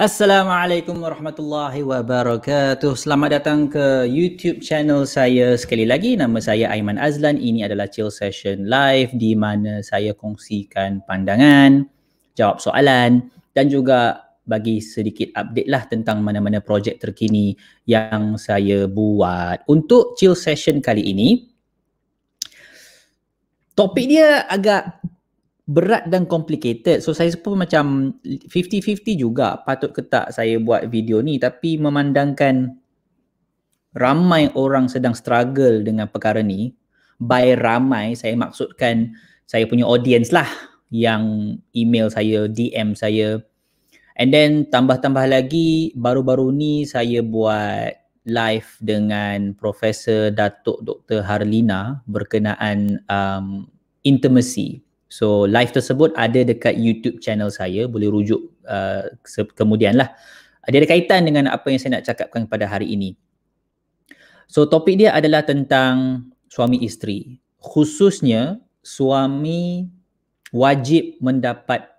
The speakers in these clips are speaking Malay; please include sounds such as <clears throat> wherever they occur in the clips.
Assalamualaikum warahmatullahi wabarakatuh. Selamat datang ke YouTube channel saya sekali lagi. Nama saya Aiman Azlan. Ini adalah Chill Session Live di mana saya kongsikan pandangan, jawab soalan dan juga bagi sedikit update lah tentang mana-mana projek terkini yang saya buat. Untuk Chill Session kali ini, topik dia agak berat dan complicated. So saya pun macam 50-50 juga patut ke tak saya buat video ni tapi memandangkan ramai orang sedang struggle dengan perkara ni. By ramai saya maksudkan saya punya audience lah yang email saya, DM saya. And then tambah-tambah lagi baru-baru ni saya buat live dengan Profesor Datuk Dr. Harlina berkenaan um, intimacy So live tersebut ada dekat YouTube channel saya, boleh rujuk uh, kemudian lah. Dia ada kaitan dengan apa yang saya nak cakapkan pada hari ini. So topik dia adalah tentang suami isteri. Khususnya suami wajib mendapat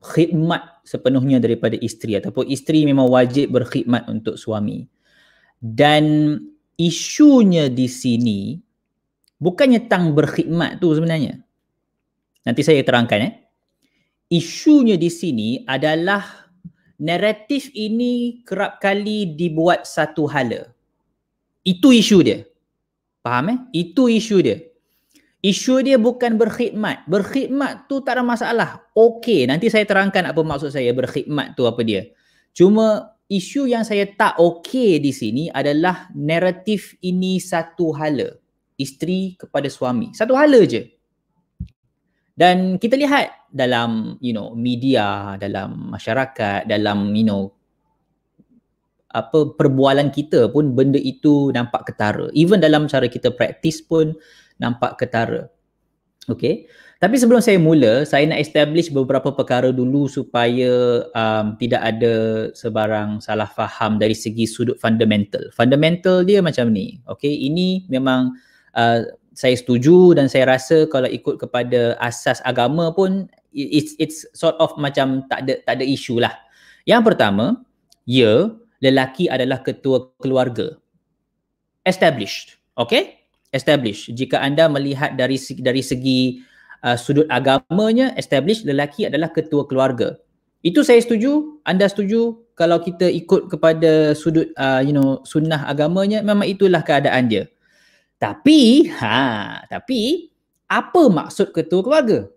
khidmat sepenuhnya daripada isteri ataupun isteri memang wajib berkhidmat untuk suami. Dan isunya di sini bukannya tang berkhidmat tu sebenarnya. Nanti saya terangkan eh. Isunya di sini adalah naratif ini kerap kali dibuat satu hala. Itu isu dia. Faham eh? Itu isu dia. Isu dia bukan berkhidmat. Berkhidmat tu tak ada masalah. Okey, nanti saya terangkan apa maksud saya berkhidmat tu apa dia. Cuma isu yang saya tak okey di sini adalah naratif ini satu hala. Isteri kepada suami. Satu hala je. Dan kita lihat dalam you know media, dalam masyarakat, dalam you know apa perbualan kita pun benda itu nampak ketara. Even dalam cara kita praktis pun nampak ketara. Okay. Tapi sebelum saya mula, saya nak establish beberapa perkara dulu supaya um, tidak ada sebarang salah faham dari segi sudut fundamental. Fundamental dia macam ni. Okay. Ini memang uh, saya setuju dan saya rasa kalau ikut kepada asas agama pun it's it's sort of macam tak ada tak ada isu lah. Yang pertama, ya, lelaki adalah ketua keluarga. Established. Okay? Established. Jika anda melihat dari dari segi uh, sudut agamanya, established lelaki adalah ketua keluarga. Itu saya setuju, anda setuju kalau kita ikut kepada sudut uh, you know sunnah agamanya memang itulah keadaan dia. Tapi, ha, tapi apa maksud ketua keluarga?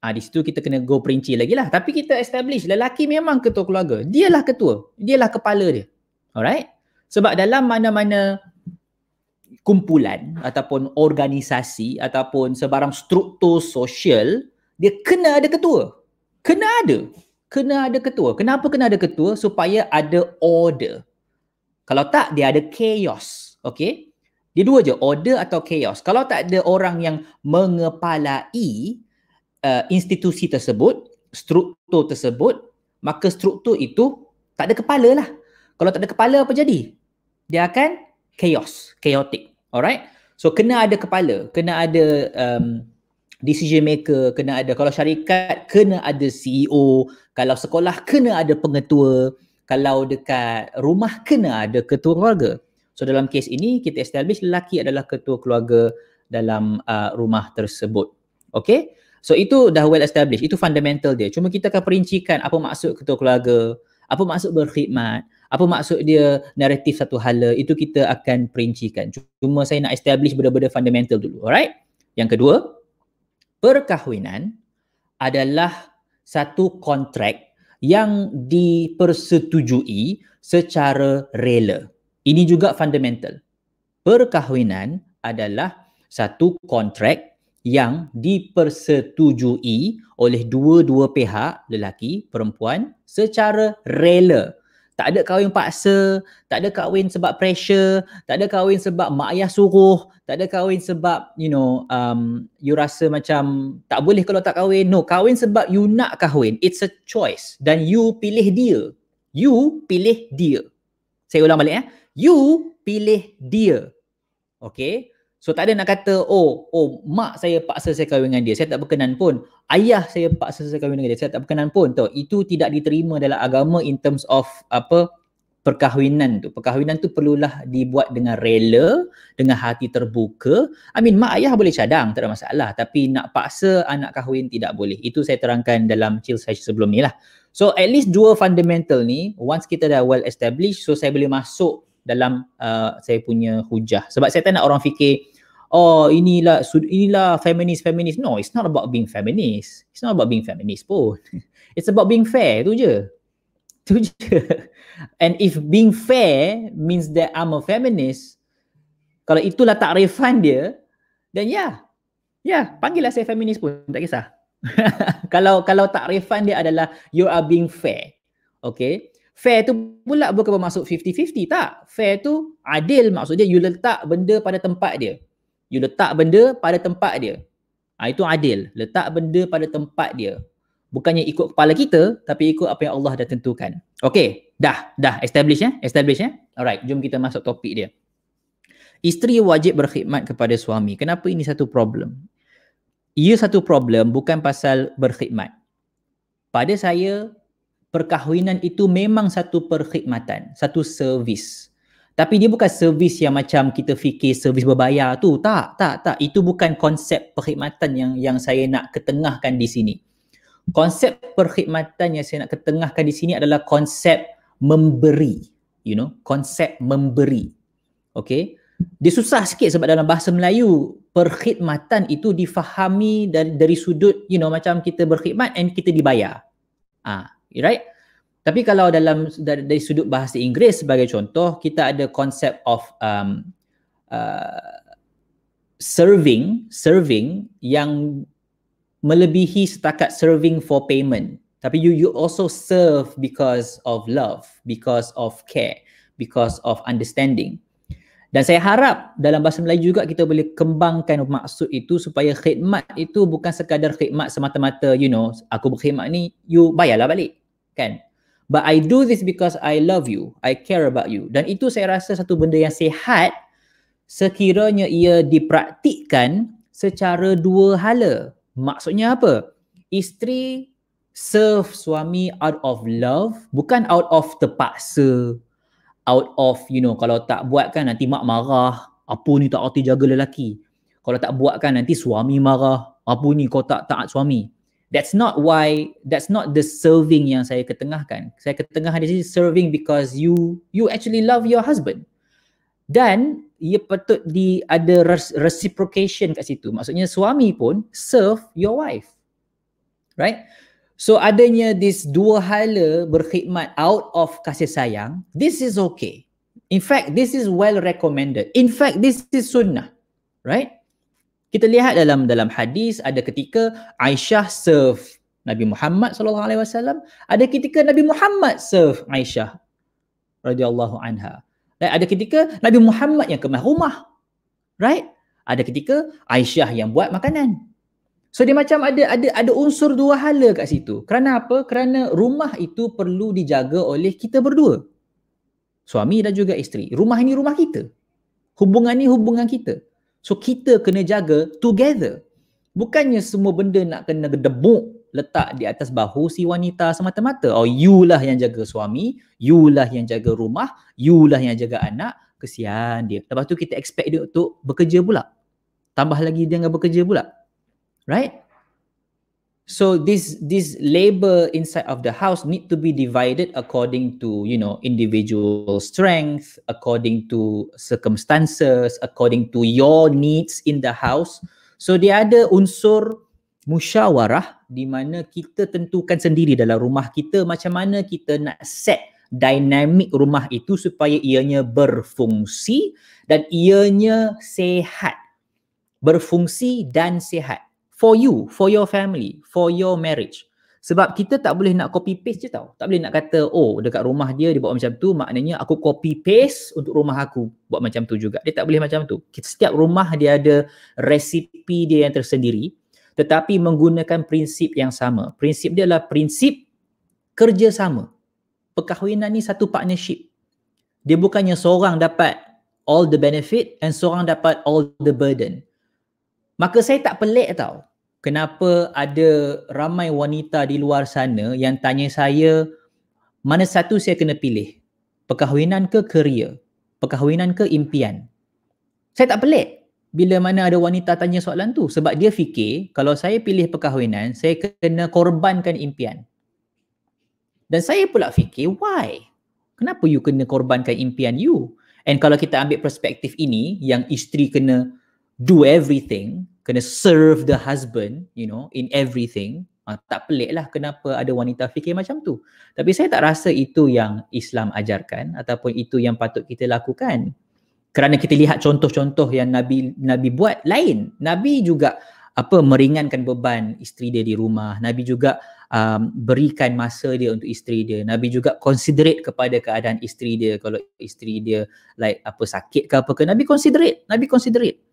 Ah di situ kita kena go perinci lagi lah. Tapi kita establish lelaki memang ketua keluarga. Dialah ketua. Dialah kepala dia. Alright? Sebab dalam mana-mana kumpulan ataupun organisasi ataupun sebarang struktur sosial, dia kena ada ketua. Kena ada. Kena ada ketua. Kenapa kena ada ketua? Supaya ada order. Kalau tak, dia ada chaos. Okay? Dia dua je, order atau chaos. Kalau tak ada orang yang mengepalai uh, institusi tersebut, struktur tersebut, maka struktur itu tak ada kepala lah. Kalau tak ada kepala apa jadi? Dia akan chaos, chaotic. Alright? So kena ada kepala, kena ada um, decision maker, kena ada kalau syarikat kena ada CEO, kalau sekolah kena ada pengetua, kalau dekat rumah kena ada ketua keluarga. So dalam kes ini kita establish lelaki adalah ketua keluarga dalam uh, rumah tersebut. Okay? So itu dah well established. Itu fundamental dia. Cuma kita akan perincikan apa maksud ketua keluarga, apa maksud berkhidmat, apa maksud dia naratif satu hala, itu kita akan perincikan. Cuma saya nak establish benda-benda fundamental dulu. Alright? Yang kedua, perkahwinan adalah satu kontrak yang dipersetujui secara rela. Ini juga fundamental. Perkahwinan adalah satu kontrak yang dipersetujui oleh dua-dua pihak, lelaki, perempuan, secara rela. Tak ada kahwin paksa, tak ada kahwin sebab pressure, tak ada kahwin sebab mak ayah suruh, tak ada kahwin sebab you know um, you rasa macam tak boleh kalau tak kahwin. No, kahwin sebab you nak kahwin. It's a choice dan you pilih dia. You pilih dia. Saya ulang balik eh you pilih dia. Okay. So tak ada nak kata, oh, oh mak saya paksa saya kahwin dengan dia, saya tak berkenan pun. Ayah saya paksa saya kahwin dengan dia, saya tak berkenan pun. Tahu, itu tidak diterima dalam agama in terms of apa perkahwinan tu. Perkahwinan tu perlulah dibuat dengan rela, dengan hati terbuka. I mean, mak ayah boleh cadang, tak ada masalah. Tapi nak paksa anak kahwin tidak boleh. Itu saya terangkan dalam chill session sebelum ni lah. So at least dua fundamental ni, once kita dah well established, so saya boleh masuk dalam uh, saya punya hujah. Sebab saya tak nak orang fikir, oh inilah inilah feminist feminist. No, it's not about being feminist. It's not about being feminist pun. <laughs> It's about being fair tu je. <laughs> Tu je. And if being fair means that I'm a feminist, kalau itulah takrifan dia, then yeah. Yeah, panggillah saya feminist pun, tak kisah. <laughs> kalau kalau takrifan dia adalah you are being fair. Okay. Fair tu pula bukan bermaksud 50-50 tak. Fair tu adil maksudnya you letak benda pada tempat dia. You letak benda pada tempat dia. Ha, itu adil. Letak benda pada tempat dia bukannya ikut kepala kita tapi ikut apa yang Allah dah tentukan. Okey, dah dah establish ya, establish ya. Alright, jom kita masuk topik dia. Isteri wajib berkhidmat kepada suami. Kenapa ini satu problem? Ia satu problem bukan pasal berkhidmat. Pada saya perkahwinan itu memang satu perkhidmatan, satu servis. Tapi dia bukan servis yang macam kita fikir servis berbayar tu. Tak, tak, tak. Itu bukan konsep perkhidmatan yang yang saya nak ketengahkan di sini konsep perkhidmatan yang saya nak ketengahkan di sini adalah konsep memberi you know konsep memberi okay dia susah sikit sebab dalam bahasa Melayu perkhidmatan itu difahami dari, dari sudut you know macam kita berkhidmat and kita dibayar ah right? Tapi kalau dalam dari, sudut bahasa Inggeris sebagai contoh kita ada konsep of um, uh, serving serving yang melebihi setakat serving for payment. Tapi you you also serve because of love because of care because of understanding. Dan saya harap dalam bahasa Melayu juga kita boleh kembangkan maksud itu supaya khidmat itu bukan sekadar khidmat semata-mata you know aku berkhidmat ni you bayarlah balik kan but i do this because i love you i care about you dan itu saya rasa satu benda yang sihat sekiranya ia dipraktikkan secara dua hala Maksudnya apa? Isteri serve suami out of love, bukan out of terpaksa. Out of, you know, kalau tak buat kan nanti mak marah. Apa ni tak arti jaga lelaki? Kalau tak buat kan nanti suami marah. Apa ni kau tak taat suami? That's not why, that's not the serving yang saya ketengahkan. Saya ketengahkan di sini serving because you you actually love your husband. Dan ia patut di ada reciprocation kat situ. Maksudnya suami pun serve your wife. Right? So adanya this dua hala berkhidmat out of kasih sayang, this is okay. In fact, this is well recommended. In fact, this is sunnah. Right? Kita lihat dalam dalam hadis ada ketika Aisyah serve Nabi Muhammad sallallahu alaihi wasallam, ada ketika Nabi Muhammad serve Aisyah radhiyallahu anha. Dan ada ketika Nabi Muhammad yang kemas rumah. Right? Ada ketika Aisyah yang buat makanan. So dia macam ada ada ada unsur dua hala kat situ. Kerana apa? Kerana rumah itu perlu dijaga oleh kita berdua. Suami dan juga isteri. Rumah ini rumah kita. Hubungan ini hubungan kita. So kita kena jaga together. Bukannya semua benda nak kena gedebuk letak di atas bahu si wanita semata-mata. Oh, you lah yang jaga suami, you lah yang jaga rumah, you lah yang jaga anak. Kesian dia. Lepas tu kita expect dia untuk bekerja pula. Tambah lagi dia dengan bekerja pula. Right? So this this labor inside of the house need to be divided according to you know individual strength, according to circumstances, according to your needs in the house. So dia ada unsur musyawarah di mana kita tentukan sendiri dalam rumah kita macam mana kita nak set dinamik rumah itu supaya ianya berfungsi dan ianya sehat. Berfungsi dan sehat. For you, for your family, for your marriage. Sebab kita tak boleh nak copy paste je tau. Tak boleh nak kata, oh dekat rumah dia dia buat macam tu, maknanya aku copy paste untuk rumah aku buat macam tu juga. Dia tak boleh macam tu. Setiap rumah dia ada resipi dia yang tersendiri tetapi menggunakan prinsip yang sama. Prinsip dia adalah prinsip kerjasama. Perkahwinan ni satu partnership. Dia bukannya seorang dapat all the benefit and seorang dapat all the burden. Maka saya tak pelik tau kenapa ada ramai wanita di luar sana yang tanya saya mana satu saya kena pilih? Perkahwinan ke kerja? Perkahwinan ke impian? Saya tak pelik bila mana ada wanita tanya soalan tu sebab dia fikir kalau saya pilih perkahwinan saya kena korbankan impian. Dan saya pula fikir why? Kenapa you kena korbankan impian you? And kalau kita ambil perspektif ini yang isteri kena do everything, kena serve the husband, you know, in everything, uh, tak pelik lah kenapa ada wanita fikir macam tu. Tapi saya tak rasa itu yang Islam ajarkan ataupun itu yang patut kita lakukan. Kerana kita lihat contoh-contoh yang Nabi Nabi buat lain. Nabi juga apa meringankan beban isteri dia di rumah. Nabi juga um, berikan masa dia untuk isteri dia. Nabi juga considerate kepada keadaan isteri dia kalau isteri dia like apa sakit ke apa ke. Nabi considerate. Nabi considerate.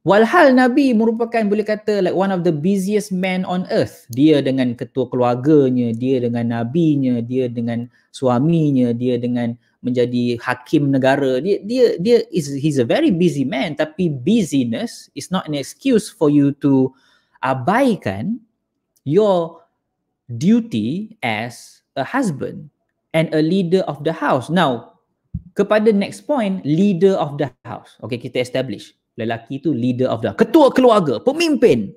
Walhal Nabi merupakan boleh kata like one of the busiest men on earth. Dia dengan ketua keluarganya, dia dengan nabinya, dia dengan suaminya, dia dengan menjadi hakim negara. Dia dia dia is he's a very busy man tapi busyness is not an excuse for you to abaikan your duty as a husband and a leader of the house. Now, kepada next point, leader of the house. Okay, kita establish lelaki tu leader of the ketua keluarga, pemimpin.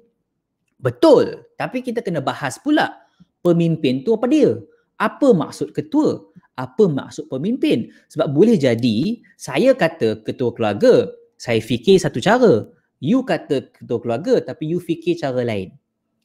Betul. Tapi kita kena bahas pula pemimpin tu apa dia? Apa maksud ketua? Apa maksud pemimpin? Sebab boleh jadi saya kata ketua keluarga, saya fikir satu cara. You kata ketua keluarga tapi you fikir cara lain.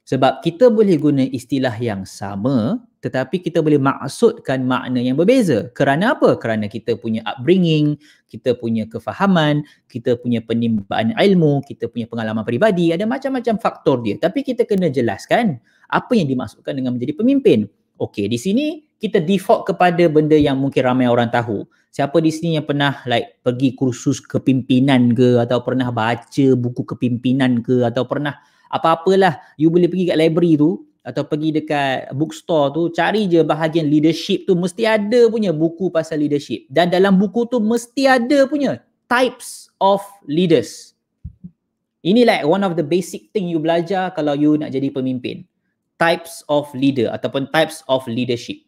Sebab kita boleh guna istilah yang sama tetapi kita boleh maksudkan makna yang berbeza. Kerana apa? Kerana kita punya upbringing, kita punya kefahaman, kita punya penimbaan ilmu, kita punya pengalaman peribadi, ada macam-macam faktor dia. Tapi kita kena jelaskan apa yang dimaksudkan dengan menjadi pemimpin. Okey, di sini kita default kepada benda yang mungkin ramai orang tahu. Siapa di sini yang pernah like pergi kursus kepimpinan ke atau pernah baca buku kepimpinan ke atau pernah apa-apalah you boleh pergi kat library tu atau pergi dekat bookstore tu cari je bahagian leadership tu mesti ada punya buku pasal leadership. Dan dalam buku tu mesti ada punya types of leaders. Ini like one of the basic thing you belajar kalau you nak jadi pemimpin. Types of leader ataupun types of leadership.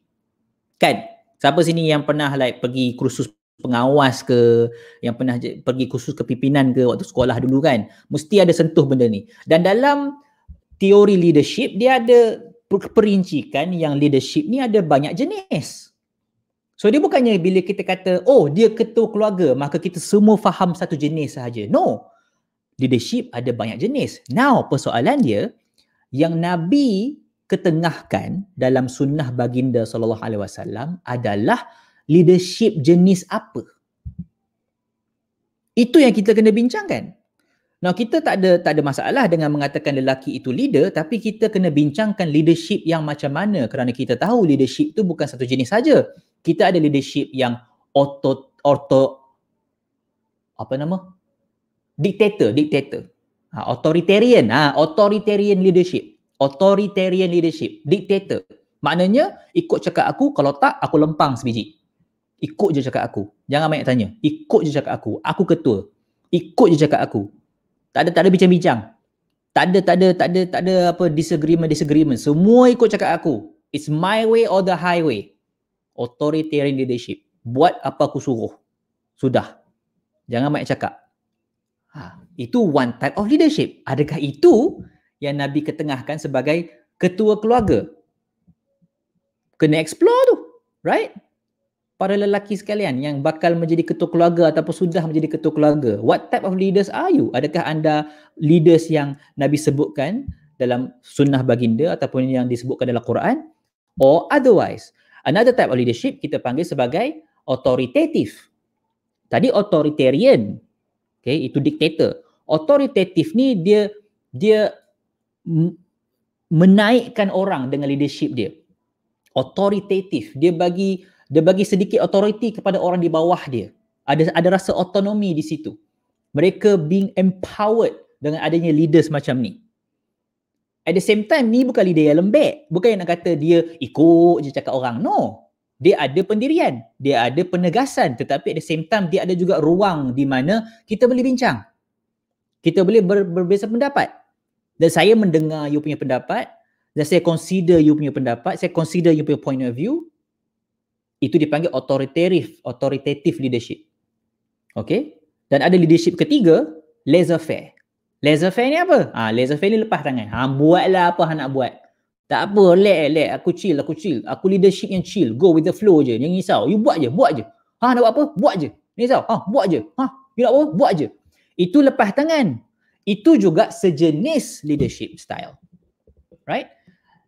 Kan? Siapa sini yang pernah like pergi kursus pengawas ke yang pernah pergi kursus kepimpinan ke waktu sekolah dulu kan? Mesti ada sentuh benda ni. Dan dalam teori leadership dia ada perincikan yang leadership ni ada banyak jenis so dia bukannya bila kita kata oh dia ketua keluarga maka kita semua faham satu jenis sahaja no leadership ada banyak jenis now persoalan dia yang nabi ketengahkan dalam sunnah baginda sallallahu alaihi wasallam adalah leadership jenis apa? Itu yang kita kena bincangkan. Now kita tak ada tak ada masalah dengan mengatakan lelaki itu leader tapi kita kena bincangkan leadership yang macam mana kerana kita tahu leadership itu bukan satu jenis saja. Kita ada leadership yang auto auto apa nama? dictator, dictator. Ha, authoritarian, ha, authoritarian leadership. Authoritarian leadership, dictator. Maknanya ikut cakap aku kalau tak aku lempang sebiji. Ikut je cakap aku. Jangan banyak tanya. Ikut je cakap aku. Aku ketua. Ikut je cakap aku. Tak ada tak ada bincang-bincang. Tak ada tak ada tak ada tak ada apa disagreement disagreement. Semua ikut cakap aku. It's my way or the highway. Authoritarian leadership. Buat apa aku suruh. Sudah. Jangan banyak cakap. Ha, itu one type of leadership. Adakah itu yang Nabi ketengahkan sebagai ketua keluarga? Kena explore tu. Right? Para lelaki sekalian yang bakal menjadi ketua keluarga ataupun sudah menjadi ketua keluarga. What type of leaders are you? Adakah anda leaders yang Nabi sebutkan dalam sunnah baginda ataupun yang disebutkan dalam Quran? Or otherwise, another type of leadership kita panggil sebagai authoritative. Tadi authoritarian. Okay, itu dictator. Authoritative ni dia dia menaikkan orang dengan leadership dia. Authoritative. Dia bagi dia bagi sedikit authority kepada orang di bawah dia. Ada ada rasa otonomi di situ. Mereka being empowered dengan adanya leaders macam ni. At the same time, ni bukan leader yang lembek. Bukan yang nak kata dia ikut je cakap orang. No. dia ada pendirian, dia ada penegasan tetapi at the same time dia ada juga ruang di mana kita boleh bincang. Kita boleh ber, berbeza pendapat. Dan saya mendengar you punya pendapat dan saya consider you punya pendapat, saya consider you punya point of view. Itu dipanggil authoritative, authoritative leadership. Okay? Dan ada leadership ketiga, laissez-faire. Laissez-faire ni apa? Ha, laissez-faire ni lepas tangan. Ha, buatlah apa hang nak buat. Tak apa, let, let. Aku chill, aku chill. Aku leadership yang chill. Go with the flow je. Yang risau. You buat je, buat je. Ha, nak buat apa? Buat je. Risau. Ha, buat je. Ha, you nak apa? Buat je. Itu lepas tangan. Itu juga sejenis leadership style. Right?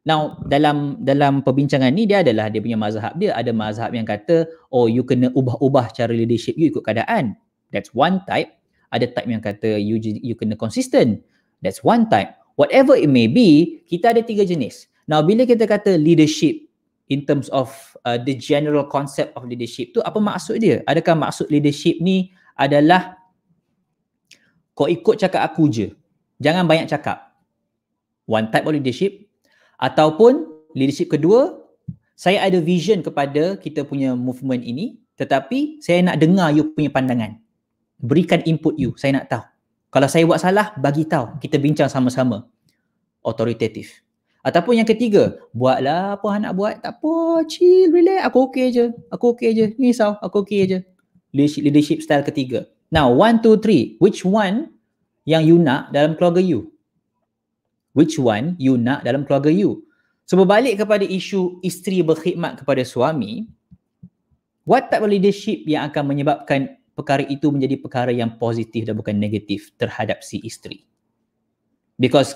Now, dalam dalam perbincangan ni, dia adalah dia punya mazhab dia. Ada mazhab yang kata, oh, you kena ubah-ubah cara leadership you ikut keadaan. That's one type. Ada type yang kata, you you kena consistent. That's one type. Whatever it may be, kita ada tiga jenis. Now bila kita kata leadership in terms of uh, the general concept of leadership tu apa maksud dia? Adakah maksud leadership ni adalah kau ikut cakap aku je. Jangan banyak cakap. One type of leadership ataupun leadership kedua saya ada vision kepada kita punya movement ini tetapi saya nak dengar you punya pandangan. Berikan input you, saya nak tahu. Kalau saya buat salah, bagi tahu. Kita bincang sama-sama. Authoritative. Ataupun yang ketiga, buatlah apa nak buat, tak apa, chill, relax, aku okay je, aku okay je, ni risau, aku okay je. Leadership, leadership style ketiga. Now, one, two, three, which one yang you nak dalam keluarga you? Which one you nak dalam keluarga you? So, berbalik kepada isu isteri berkhidmat kepada suami, what type of leadership yang akan menyebabkan perkara itu menjadi perkara yang positif dan bukan negatif terhadap si isteri? Because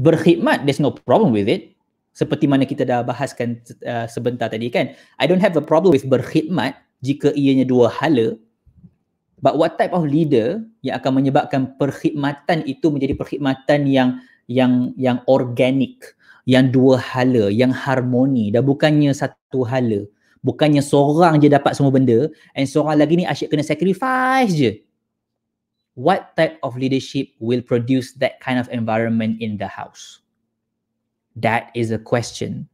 berkhidmat there's no problem with it seperti mana kita dah bahaskan uh, sebentar tadi kan i don't have a problem with berkhidmat jika ianya dua hala but what type of leader yang akan menyebabkan perkhidmatan itu menjadi perkhidmatan yang yang yang organik yang dua hala yang harmoni dan bukannya satu hala bukannya seorang je dapat semua benda and seorang lagi ni asyik kena sacrifice je what type of leadership will produce that kind of environment in the house? That is a question.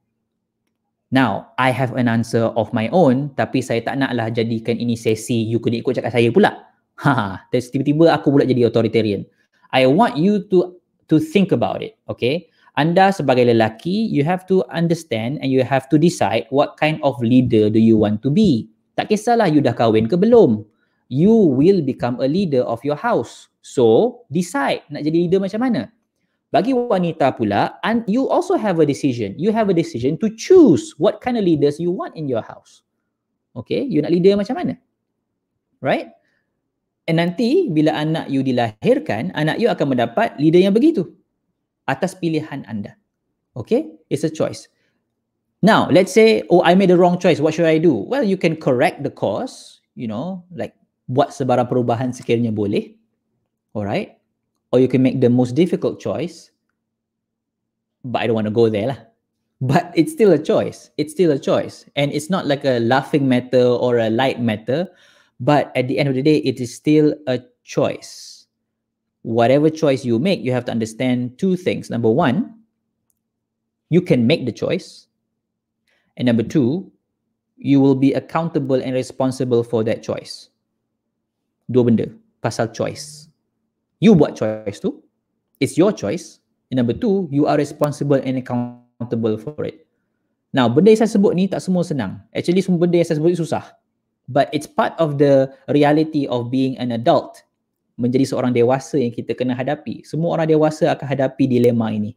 Now, I have an answer of my own, tapi saya tak naklah jadikan ini sesi you kena ikut cakap saya pula. <laughs> Ha, tiba-tiba aku pula jadi authoritarian. I want you to to think about it, okay? Anda sebagai lelaki, you have to understand and you have to decide what kind of leader do you want to be. Tak kisahlah you dah kahwin ke belum you will become a leader of your house. So, decide nak jadi leader macam mana. Bagi wanita pula, and you also have a decision. You have a decision to choose what kind of leaders you want in your house. Okay, you nak leader macam mana? Right? And nanti bila anak you dilahirkan, anak you akan mendapat leader yang begitu atas pilihan anda. Okay, it's a choice. Now, let's say, oh, I made the wrong choice. What should I do? Well, you can correct the course, you know, like buat sebarang perubahan sekiranya boleh. Alright? Or you can make the most difficult choice. But I don't want to go there lah. But it's still a choice. It's still a choice. And it's not like a laughing matter or a light matter. But at the end of the day, it is still a choice. Whatever choice you make, you have to understand two things. Number one, you can make the choice. And number two, you will be accountable and responsible for that choice dua benda pasal choice. You buat choice tu. It's your choice. And number two, you are responsible and accountable for it. Now, benda yang saya sebut ni tak semua senang. Actually, semua benda yang saya sebut ni susah. But it's part of the reality of being an adult. Menjadi seorang dewasa yang kita kena hadapi. Semua orang dewasa akan hadapi dilema ini.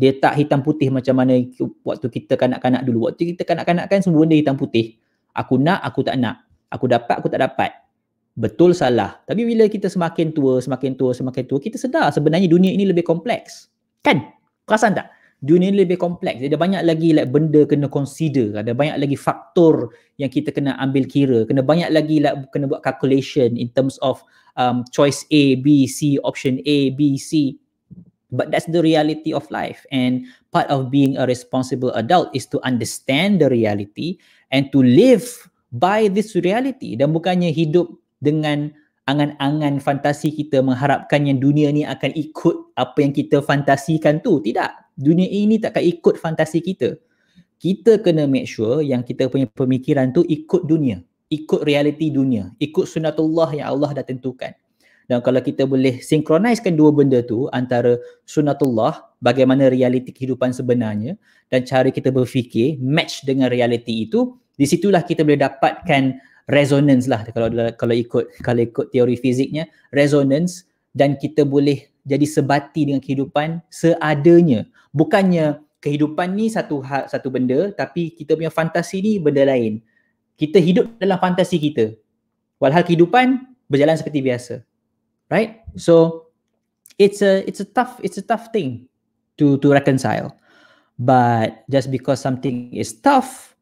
Dia tak hitam putih macam mana waktu kita kanak-kanak dulu. Waktu kita kanak-kanak kan semua benda hitam putih. Aku nak, aku tak nak. Aku dapat, aku tak dapat betul salah. Tapi bila kita semakin tua, semakin tua, semakin tua, kita sedar sebenarnya dunia ini lebih kompleks. Kan? Perasan tak? Dunia ini lebih kompleks. Ada banyak lagi like, benda kena consider. Ada banyak lagi faktor yang kita kena ambil kira. Kena banyak lagi like, kena buat calculation in terms of um, choice A, B, C, option A, B, C. But that's the reality of life. And part of being a responsible adult is to understand the reality and to live by this reality. Dan bukannya hidup dengan angan-angan fantasi kita mengharapkan yang dunia ni akan ikut apa yang kita fantasikan tu. Tidak. Dunia ini takkan ikut fantasi kita. kita kena make sure yang kita punya pemikiran tu ikut dunia, ikut realiti dunia, ikut sunatullah yang Allah dah tentukan. Dan kalau kita boleh sinkronisekan dua benda tu antara sunatullah, bagaimana realiti kehidupan sebenarnya dan cara kita berfikir match dengan realiti itu, di situlah kita boleh dapatkan resonance lah kalau kalau ikut kalau ikut teori fiziknya, resonance dan kita boleh jadi sebati dengan kehidupan seadanya. Bukannya kehidupan ni satu hal satu benda tapi kita punya fantasi ni benda lain. Kita hidup dalam fantasi kita. Walhal kehidupan berjalan seperti biasa. Right? So it's a it's a tough it's a tough thing to to reconcile. But just because something is tough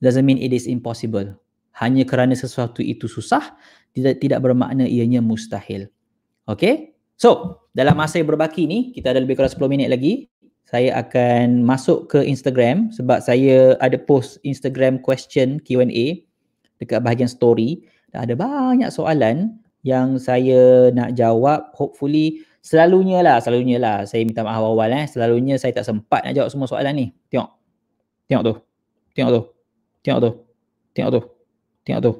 doesn't mean it is impossible. Hanya kerana sesuatu itu susah tidak tidak bermakna ianya mustahil. Okay? So, dalam masa yang berbaki ni, kita ada lebih kurang 10 minit lagi saya akan masuk ke Instagram sebab saya ada post Instagram question Q&A dekat bahagian story. Dan ada banyak soalan yang saya nak jawab hopefully selalunya lah selalunya lah. Saya minta maaf awal eh. Selalunya saya tak sempat nak jawab semua soalan ni. Tengok. Tengok tu. Tengok tu. Tengok tu. Tengok tu. Tengok tu.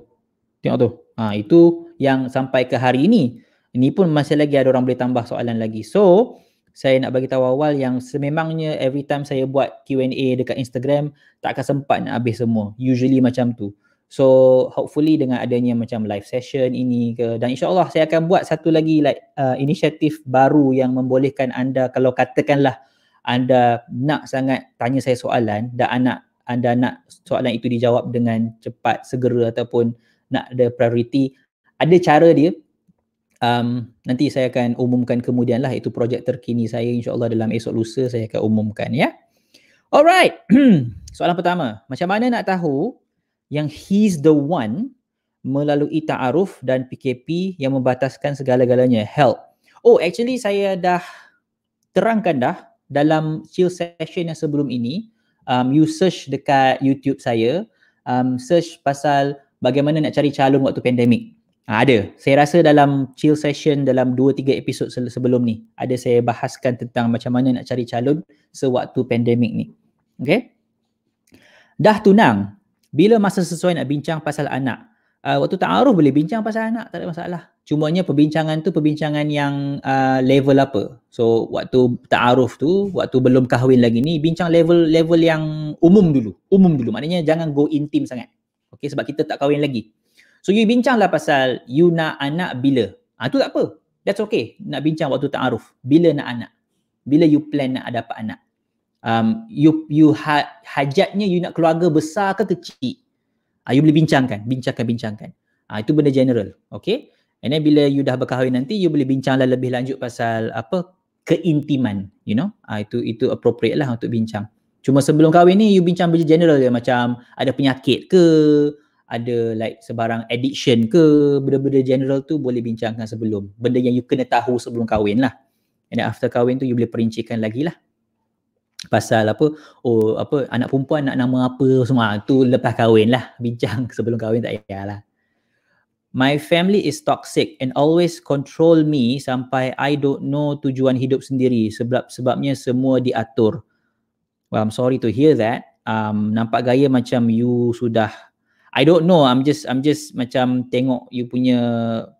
Tengok tu. Ha, itu yang sampai ke hari ini ini pun masih lagi ada orang boleh tambah soalan lagi so saya nak bagi tahu awal yang sememangnya every time saya buat Q&A dekat Instagram tak akan sempat nak habis semua. Usually macam tu. So hopefully dengan adanya macam live session ini ke dan insyaallah saya akan buat satu lagi like uh, inisiatif baru yang membolehkan anda kalau katakanlah anda nak sangat tanya saya soalan dan anak anda nak soalan itu dijawab dengan cepat segera ataupun nak ada priority ada cara dia um, nanti saya akan umumkan kemudian lah itu projek terkini saya insyaAllah dalam esok lusa saya akan umumkan ya. Alright, <clears throat> soalan pertama. Macam mana nak tahu yang he's the one melalui ta'aruf dan PKP yang membataskan segala-galanya? Help. Oh actually saya dah terangkan dah dalam chill session yang sebelum ini. Um, you search dekat YouTube saya, um, search pasal bagaimana nak cari calon waktu pandemik. Ha, ada. Saya rasa dalam chill session dalam 2-3 episod sebelum ni ada saya bahaskan tentang macam mana nak cari calon sewaktu pandemik ni. Okay? Dah tunang. Bila masa sesuai nak bincang pasal anak? Uh, waktu ta'aruf boleh bincang pasal anak, tak ada masalah. Cumanya perbincangan tu perbincangan yang uh, level apa. So waktu ta'aruf tu, waktu belum kahwin lagi ni, bincang level level yang umum dulu. Umum dulu. Maknanya jangan go intim sangat. Okay, sebab kita tak kahwin lagi. So you bincanglah pasal you nak anak bila. Ah ha, tu tak apa. That's okay. Nak bincang waktu ta'aruf. Bila nak anak. Bila you plan nak dapat anak. Um, you you ha, hajatnya you nak keluarga besar ke kecil. Ah you boleh bincangkan, bincangkan, bincangkan. Ah itu benda general. Okay. And then bila you dah berkahwin nanti you boleh bincanglah lebih lanjut pasal apa keintiman, you know. Ah itu itu appropriate lah untuk bincang. Cuma sebelum kahwin ni you bincang benda general je macam ada penyakit ke, ada like sebarang addiction ke benda-benda general tu boleh bincangkan sebelum. Benda yang you kena tahu sebelum kahwin lah. And after kahwin tu you boleh perincikan lagi lah. Pasal apa? Oh apa anak perempuan nak nama apa semua tu lepas kahwin lah. Bincang <laughs> sebelum kahwin tak payahlah. My family is toxic and always control me sampai I don't know tujuan hidup sendiri. Sebab sebabnya semua diatur. Well I'm sorry to hear that. Um nampak gaya macam you sudah I don't know I'm just I'm just macam tengok you punya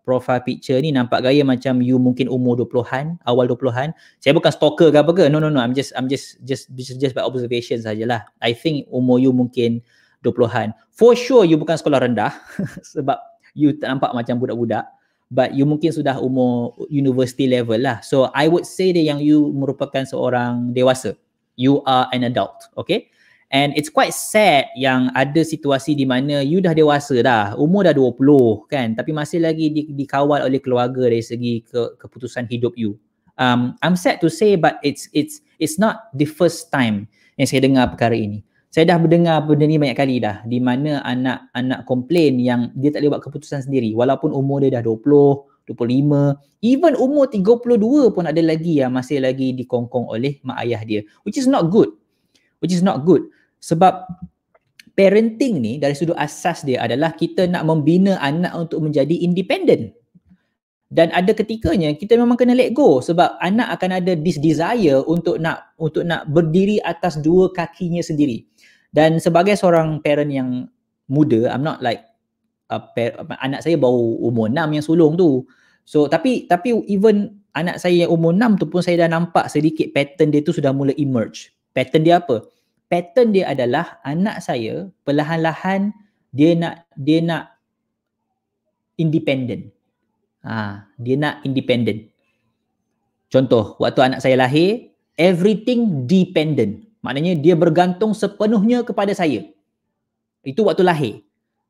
profile picture ni nampak gaya macam you mungkin umur 20-an awal 20-an saya bukan stalker ke apa ke no no no I'm just I'm just just just, just by observation sajalah. I think umur you mungkin 20-an for sure you bukan sekolah rendah <laughs> sebab you tak nampak macam budak-budak but you mungkin sudah umur university level lah. So I would say that yang you merupakan seorang dewasa. You are an adult okay And it's quite sad yang ada situasi di mana you dah dewasa dah, umur dah 20 kan, tapi masih lagi di, dikawal oleh keluarga dari segi ke, keputusan hidup you. Um, I'm sad to say but it's it's it's not the first time yang saya dengar perkara ini. Saya dah mendengar benda ni banyak kali dah di mana anak-anak komplain yang dia tak boleh buat keputusan sendiri walaupun umur dia dah 20, 25, even umur 32 pun ada lagi yang masih lagi dikongkong oleh mak ayah dia which is not good. Which is not good sebab parenting ni dari sudut asas dia adalah kita nak membina anak untuk menjadi independent dan ada ketikanya kita memang kena let go sebab anak akan ada this desire untuk nak untuk nak berdiri atas dua kakinya sendiri Dan sebagai seorang parent yang muda, I'm not like uh, par- anak saya baru umur 6 yang sulung tu. So tapi tapi even anak saya yang umur 6 tu pun saya dah nampak sedikit pattern dia tu sudah mula emerge. Pattern dia apa? Pattern dia adalah anak saya perlahan-lahan dia nak dia nak independent. Ha, dia nak independent. Contoh, waktu anak saya lahir, everything dependent. Maknanya dia bergantung sepenuhnya kepada saya. Itu waktu lahir.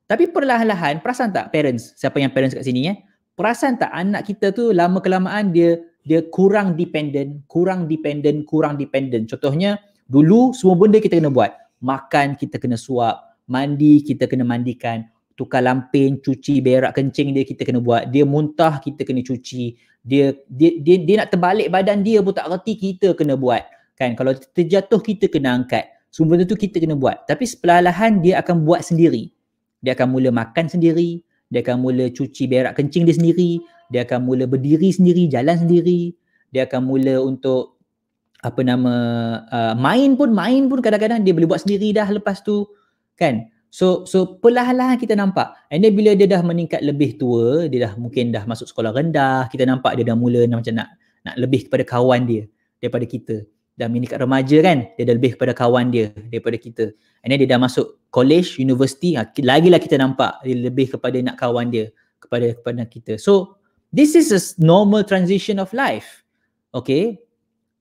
Tapi perlahan-lahan, perasan tak parents, siapa yang parents kat sini ya? Perasan tak anak kita tu lama kelamaan dia dia kurang dependent, kurang dependent, kurang dependent. Contohnya, dulu semua benda kita kena buat. Makan kita kena suap, mandi kita kena mandikan, tukar lampin, cuci berak kencing dia kita kena buat. Dia muntah kita kena cuci. Dia dia dia, dia nak terbalik badan dia pun tak reti kita kena buat. Kan kalau terjatuh kita kena angkat. Semua benda tu kita kena buat. Tapi perlahan dia akan buat sendiri. Dia akan mula makan sendiri, dia akan mula cuci berak kencing dia sendiri, dia akan mula berdiri sendiri, jalan sendiri, dia akan mula untuk apa nama uh, main pun main pun kadang-kadang dia boleh buat sendiri dah lepas tu kan So so perlahan-lahan kita nampak. And then bila dia dah meningkat lebih tua, dia dah mungkin dah masuk sekolah rendah, kita nampak dia dah mula macam nak nak lebih kepada kawan dia daripada kita. Dah meningkat remaja kan, dia dah lebih kepada kawan dia daripada kita. And then dia dah masuk college, university, ha, lagilah kita nampak dia lebih kepada nak kawan dia kepada kepada kita. So this is a normal transition of life. Okay,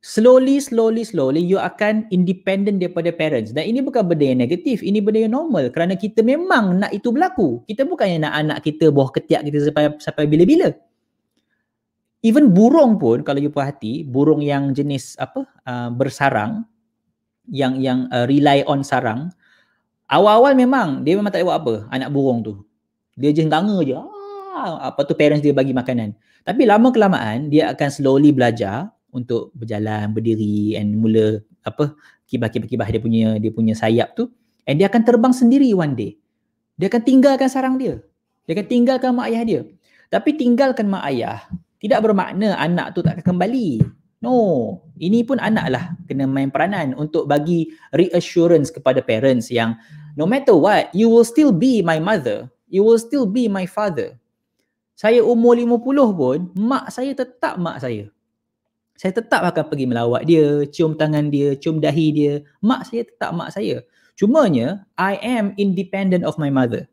slowly slowly slowly you akan independent daripada parents. Dan ini bukan benda yang negatif ini benda yang normal. Kerana kita memang nak itu berlaku. Kita bukannya nak anak kita buah ketiak kita sampai sampai bila-bila. Even burung pun kalau you perhati burung yang jenis apa uh, bersarang yang yang uh, rely on sarang awal-awal memang dia memang tak buat apa anak burung tu. Dia je nganga je. Ah, apa tu parents dia bagi makanan. Tapi lama kelamaan dia akan slowly belajar untuk berjalan berdiri and mula apa kibah-kibah dia punya dia punya sayap tu. And dia akan terbang sendiri one day. Dia akan tinggalkan sarang dia. Dia akan tinggalkan mak ayah dia. Tapi tinggalkan mak ayah tidak bermakna anak tu tak akan kembali. No. Ini pun anak lah kena main peranan untuk bagi reassurance kepada parents yang no matter what you will still be my mother. You will still be my father. Saya umur 50 pun mak saya tetap mak saya saya tetap akan pergi melawat dia, cium tangan dia, cium dahi dia. Mak saya tetap mak saya. Cumanya, I am independent of my mother.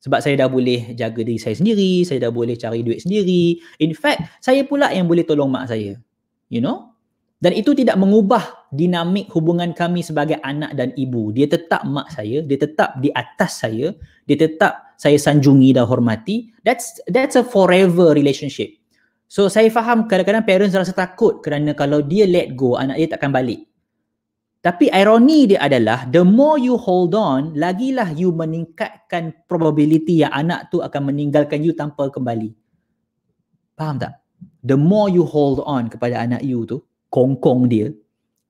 Sebab saya dah boleh jaga diri saya sendiri, saya dah boleh cari duit sendiri. In fact, saya pula yang boleh tolong mak saya. You know? Dan itu tidak mengubah dinamik hubungan kami sebagai anak dan ibu. Dia tetap mak saya, dia tetap di atas saya, dia tetap saya sanjungi dan hormati. That's that's a forever relationship. So saya faham kadang-kadang parents rasa takut kerana kalau dia let go anak dia takkan balik. Tapi ironi dia adalah the more you hold on, lagilah you meningkatkan probability yang anak tu akan meninggalkan you tanpa kembali. Faham tak? The more you hold on kepada anak you tu, kongkong dia,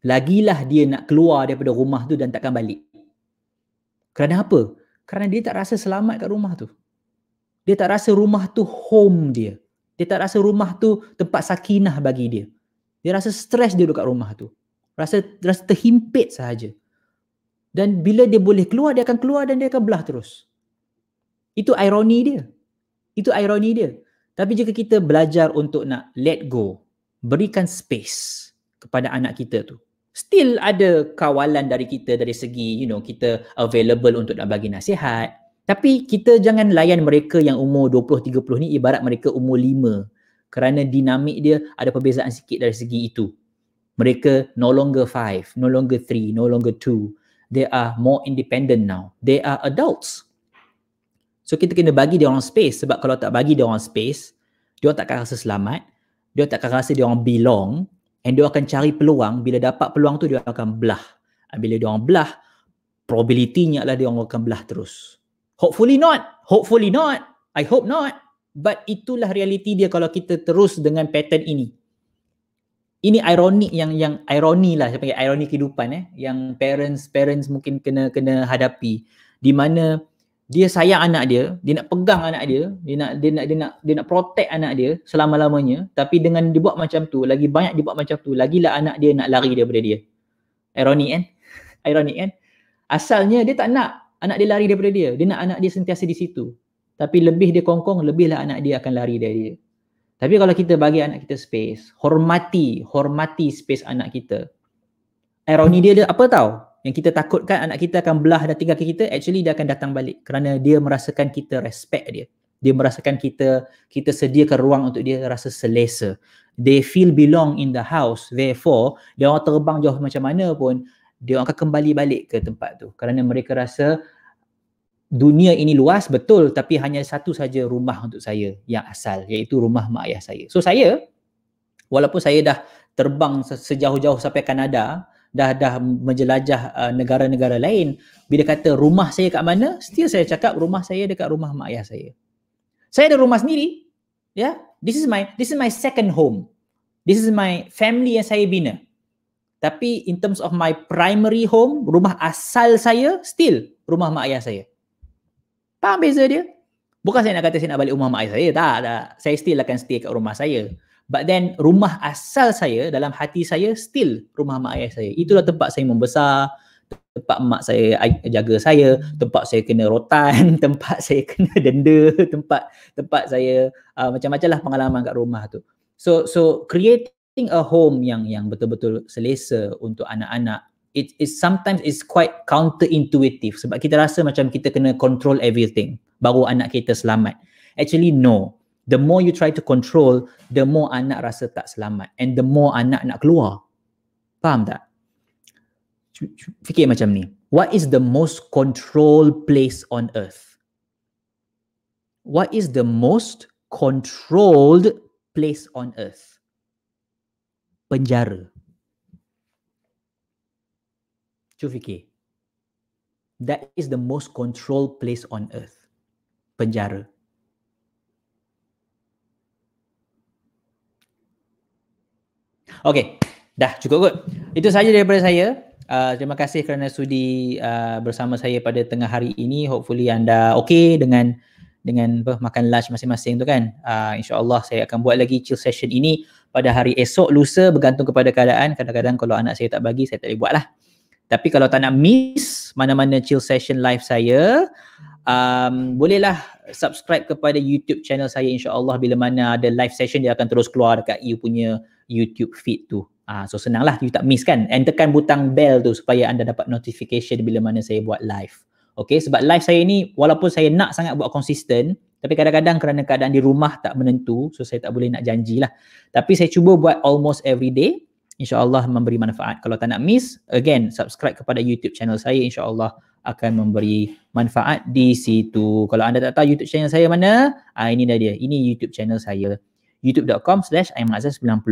lagilah dia nak keluar daripada rumah tu dan takkan balik. Kerana apa? Kerana dia tak rasa selamat kat rumah tu. Dia tak rasa rumah tu home dia. Dia tak rasa rumah tu tempat sakinah bagi dia. Dia rasa stres dia duduk kat rumah tu. Rasa rasa terhimpit sahaja. Dan bila dia boleh keluar, dia akan keluar dan dia akan belah terus. Itu ironi dia. Itu ironi dia. Tapi jika kita belajar untuk nak let go, berikan space kepada anak kita tu. Still ada kawalan dari kita dari segi, you know, kita available untuk nak bagi nasihat, tapi kita jangan layan mereka yang umur 20-30 ni ibarat mereka umur 5. Kerana dinamik dia ada perbezaan sikit dari segi itu. Mereka no longer 5, no longer 3, no longer 2. They are more independent now. They are adults. So kita kena bagi dia orang space sebab kalau tak bagi dia orang space, dia orang takkan rasa selamat, dia takkan rasa dia orang belong and dia akan cari peluang, bila dapat peluang tu dia akan belah. Bila dia orang belah, probability-nya adalah dia orang akan belah terus. Hopefully not. Hopefully not. I hope not. But itulah realiti dia kalau kita terus dengan pattern ini. Ini ironi yang yang ironi lah saya panggil ironi kehidupan eh yang parents parents mungkin kena kena hadapi di mana dia sayang anak dia, dia nak pegang anak dia, dia nak dia nak dia nak dia nak protect anak dia selama-lamanya tapi dengan dibuat macam tu, lagi banyak dibuat macam tu, lagilah anak dia nak lari daripada dia. Ironi kan? <laughs> Ironi kan? Asalnya dia tak nak anak dia lari daripada dia. Dia nak anak dia sentiasa di situ. Tapi lebih dia kongkong, lebihlah anak dia akan lari dari dia. Tapi kalau kita bagi anak kita space, hormati, hormati space anak kita. Ironi dia, dia apa tahu? Yang kita takutkan anak kita akan belah dan tinggalkan kita, actually dia akan datang balik. Kerana dia merasakan kita respect dia. Dia merasakan kita kita sediakan ruang untuk dia rasa selesa. They feel belong in the house. Therefore, dia orang terbang jauh macam mana pun, dia akan kembali balik ke tempat tu. Kerana mereka rasa dunia ini luas betul tapi hanya satu saja rumah untuk saya yang asal iaitu rumah mak ayah saya. So saya walaupun saya dah terbang sejauh-jauh sampai Kanada, dah dah menjelajah uh, negara-negara lain, bila kata rumah saya kat mana, still saya cakap rumah saya dekat rumah mak ayah saya. Saya ada rumah sendiri. Ya, yeah? this is my this is my second home. This is my family yang saya bina. Tapi in terms of my primary home, rumah asal saya still rumah mak ayah saya. Faham beza dia? Bukan saya nak kata saya nak balik rumah mak ayah saya. Tak, tak. Saya still akan stay kat rumah saya. But then rumah asal saya dalam hati saya still rumah mak ayah saya. Itulah tempat saya membesar, tempat mak saya jaga saya, tempat saya kena rotan, <laughs> tempat saya kena denda, tempat tempat saya uh, macam-macam lah pengalaman kat rumah tu. So so creating a home yang yang betul-betul selesa untuk anak-anak it is sometimes is quite counterintuitive sebab kita rasa macam kita kena control everything baru anak kita selamat. Actually no. The more you try to control, the more anak rasa tak selamat and the more anak nak keluar. Faham tak? Fikir macam ni. What is the most controlled place on earth? What is the most controlled place on earth? Penjara. Cuba fikir. That is the most controlled place on earth. Penjara. Okay, dah cukup kot. Itu sahaja daripada saya. Uh, terima kasih kerana sudi uh, bersama saya pada tengah hari ini. Hopefully anda okay dengan dengan apa, makan lunch masing-masing tu kan. Uh, InsyaAllah saya akan buat lagi chill session ini pada hari esok lusa bergantung kepada keadaan. Kadang-kadang kalau anak saya tak bagi, saya tak boleh buat lah. Tapi kalau tak nak miss mana-mana chill session live saya, um, bolehlah subscribe kepada YouTube channel saya insyaAllah bila mana ada live session dia akan terus keluar dekat you punya YouTube feed tu. Ah, so senanglah you tak miss kan. And tekan butang bell tu supaya anda dapat notification bila mana saya buat live. Okay, sebab live saya ni walaupun saya nak sangat buat konsisten, tapi kadang-kadang kerana keadaan di rumah tak menentu, so saya tak boleh nak janjilah. Tapi saya cuba buat almost every day insyaAllah memberi manfaat. Kalau tak nak miss, again, subscribe kepada YouTube channel saya, insyaAllah akan memberi manfaat di situ. Kalau anda tak tahu YouTube channel saya mana, ah, ini dah dia. Ini YouTube channel saya. youtube.com slash aimanazar90.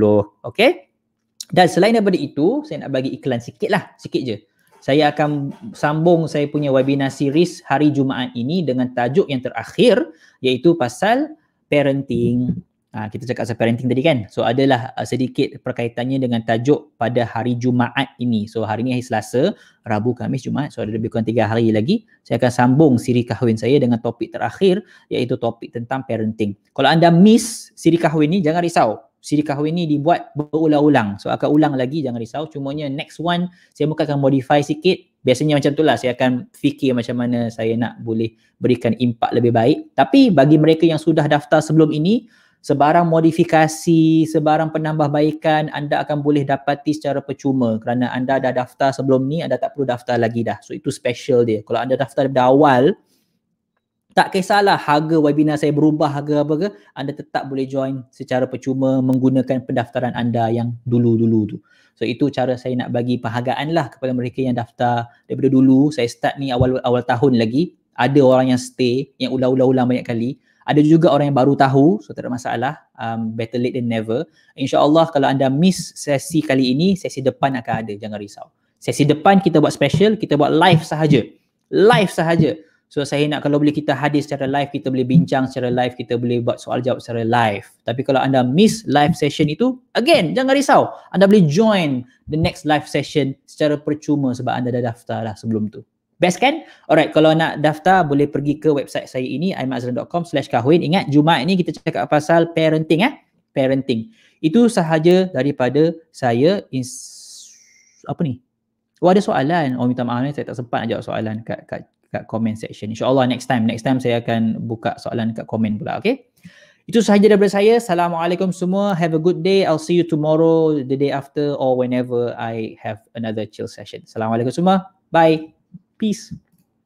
Okay? Dan selain daripada itu, saya nak bagi iklan sikit lah. Sikit je. Saya akan sambung saya punya webinar series hari Jumaat ini dengan tajuk yang terakhir iaitu pasal parenting Ha, kita cakap pasal parenting tadi kan. So adalah uh, sedikit perkaitannya dengan tajuk pada hari Jumaat ini. So hari ini hari Selasa, Rabu, Kamis, Jumaat. So ada lebih kurang tiga hari lagi. Saya akan sambung siri kahwin saya dengan topik terakhir iaitu topik tentang parenting. Kalau anda miss siri kahwin ni, jangan risau. Siri kahwin ni dibuat berulang-ulang. So akan ulang lagi, jangan risau. Cumanya next one, saya mungkin akan modify sikit. Biasanya macam tu lah, saya akan fikir macam mana saya nak boleh berikan impak lebih baik. Tapi bagi mereka yang sudah daftar sebelum ini, sebarang modifikasi, sebarang penambahbaikan anda akan boleh dapati secara percuma kerana anda dah daftar sebelum ni, anda tak perlu daftar lagi dah. So itu special dia. Kalau anda daftar dari awal, tak kisahlah harga webinar saya berubah harga apa ke, anda tetap boleh join secara percuma menggunakan pendaftaran anda yang dulu-dulu tu. So itu cara saya nak bagi penghargaan lah kepada mereka yang daftar daripada dulu. Saya start ni awal awal tahun lagi. Ada orang yang stay, yang ulang-ulang banyak kali. Ada juga orang yang baru tahu, so tak ada masalah. Um, better late than never. InsyaAllah kalau anda miss sesi kali ini, sesi depan akan ada. Jangan risau. Sesi depan kita buat special, kita buat live sahaja. Live sahaja. So saya nak kalau boleh kita hadir secara live, kita boleh bincang secara live, kita boleh buat soal jawab secara live. Tapi kalau anda miss live session itu, again, jangan risau. Anda boleh join the next live session secara percuma sebab anda dah daftar lah sebelum tu. Best kan? Alright, kalau nak daftar boleh pergi ke website saya ini aimakazlan.com slash kahwin. Ingat Jumaat ini kita cakap pasal parenting eh. Parenting. Itu sahaja daripada saya. Ins- apa ni? Oh ada soalan. Oh minta maaf ni saya tak sempat nak jawab soalan kat kat kat comment section. InsyaAllah next time. Next time saya akan buka soalan kat komen pula. Okay. Itu sahaja daripada saya. Assalamualaikum semua. Have a good day. I'll see you tomorrow, the day after or whenever I have another chill session. Assalamualaikum semua. Bye. Peace.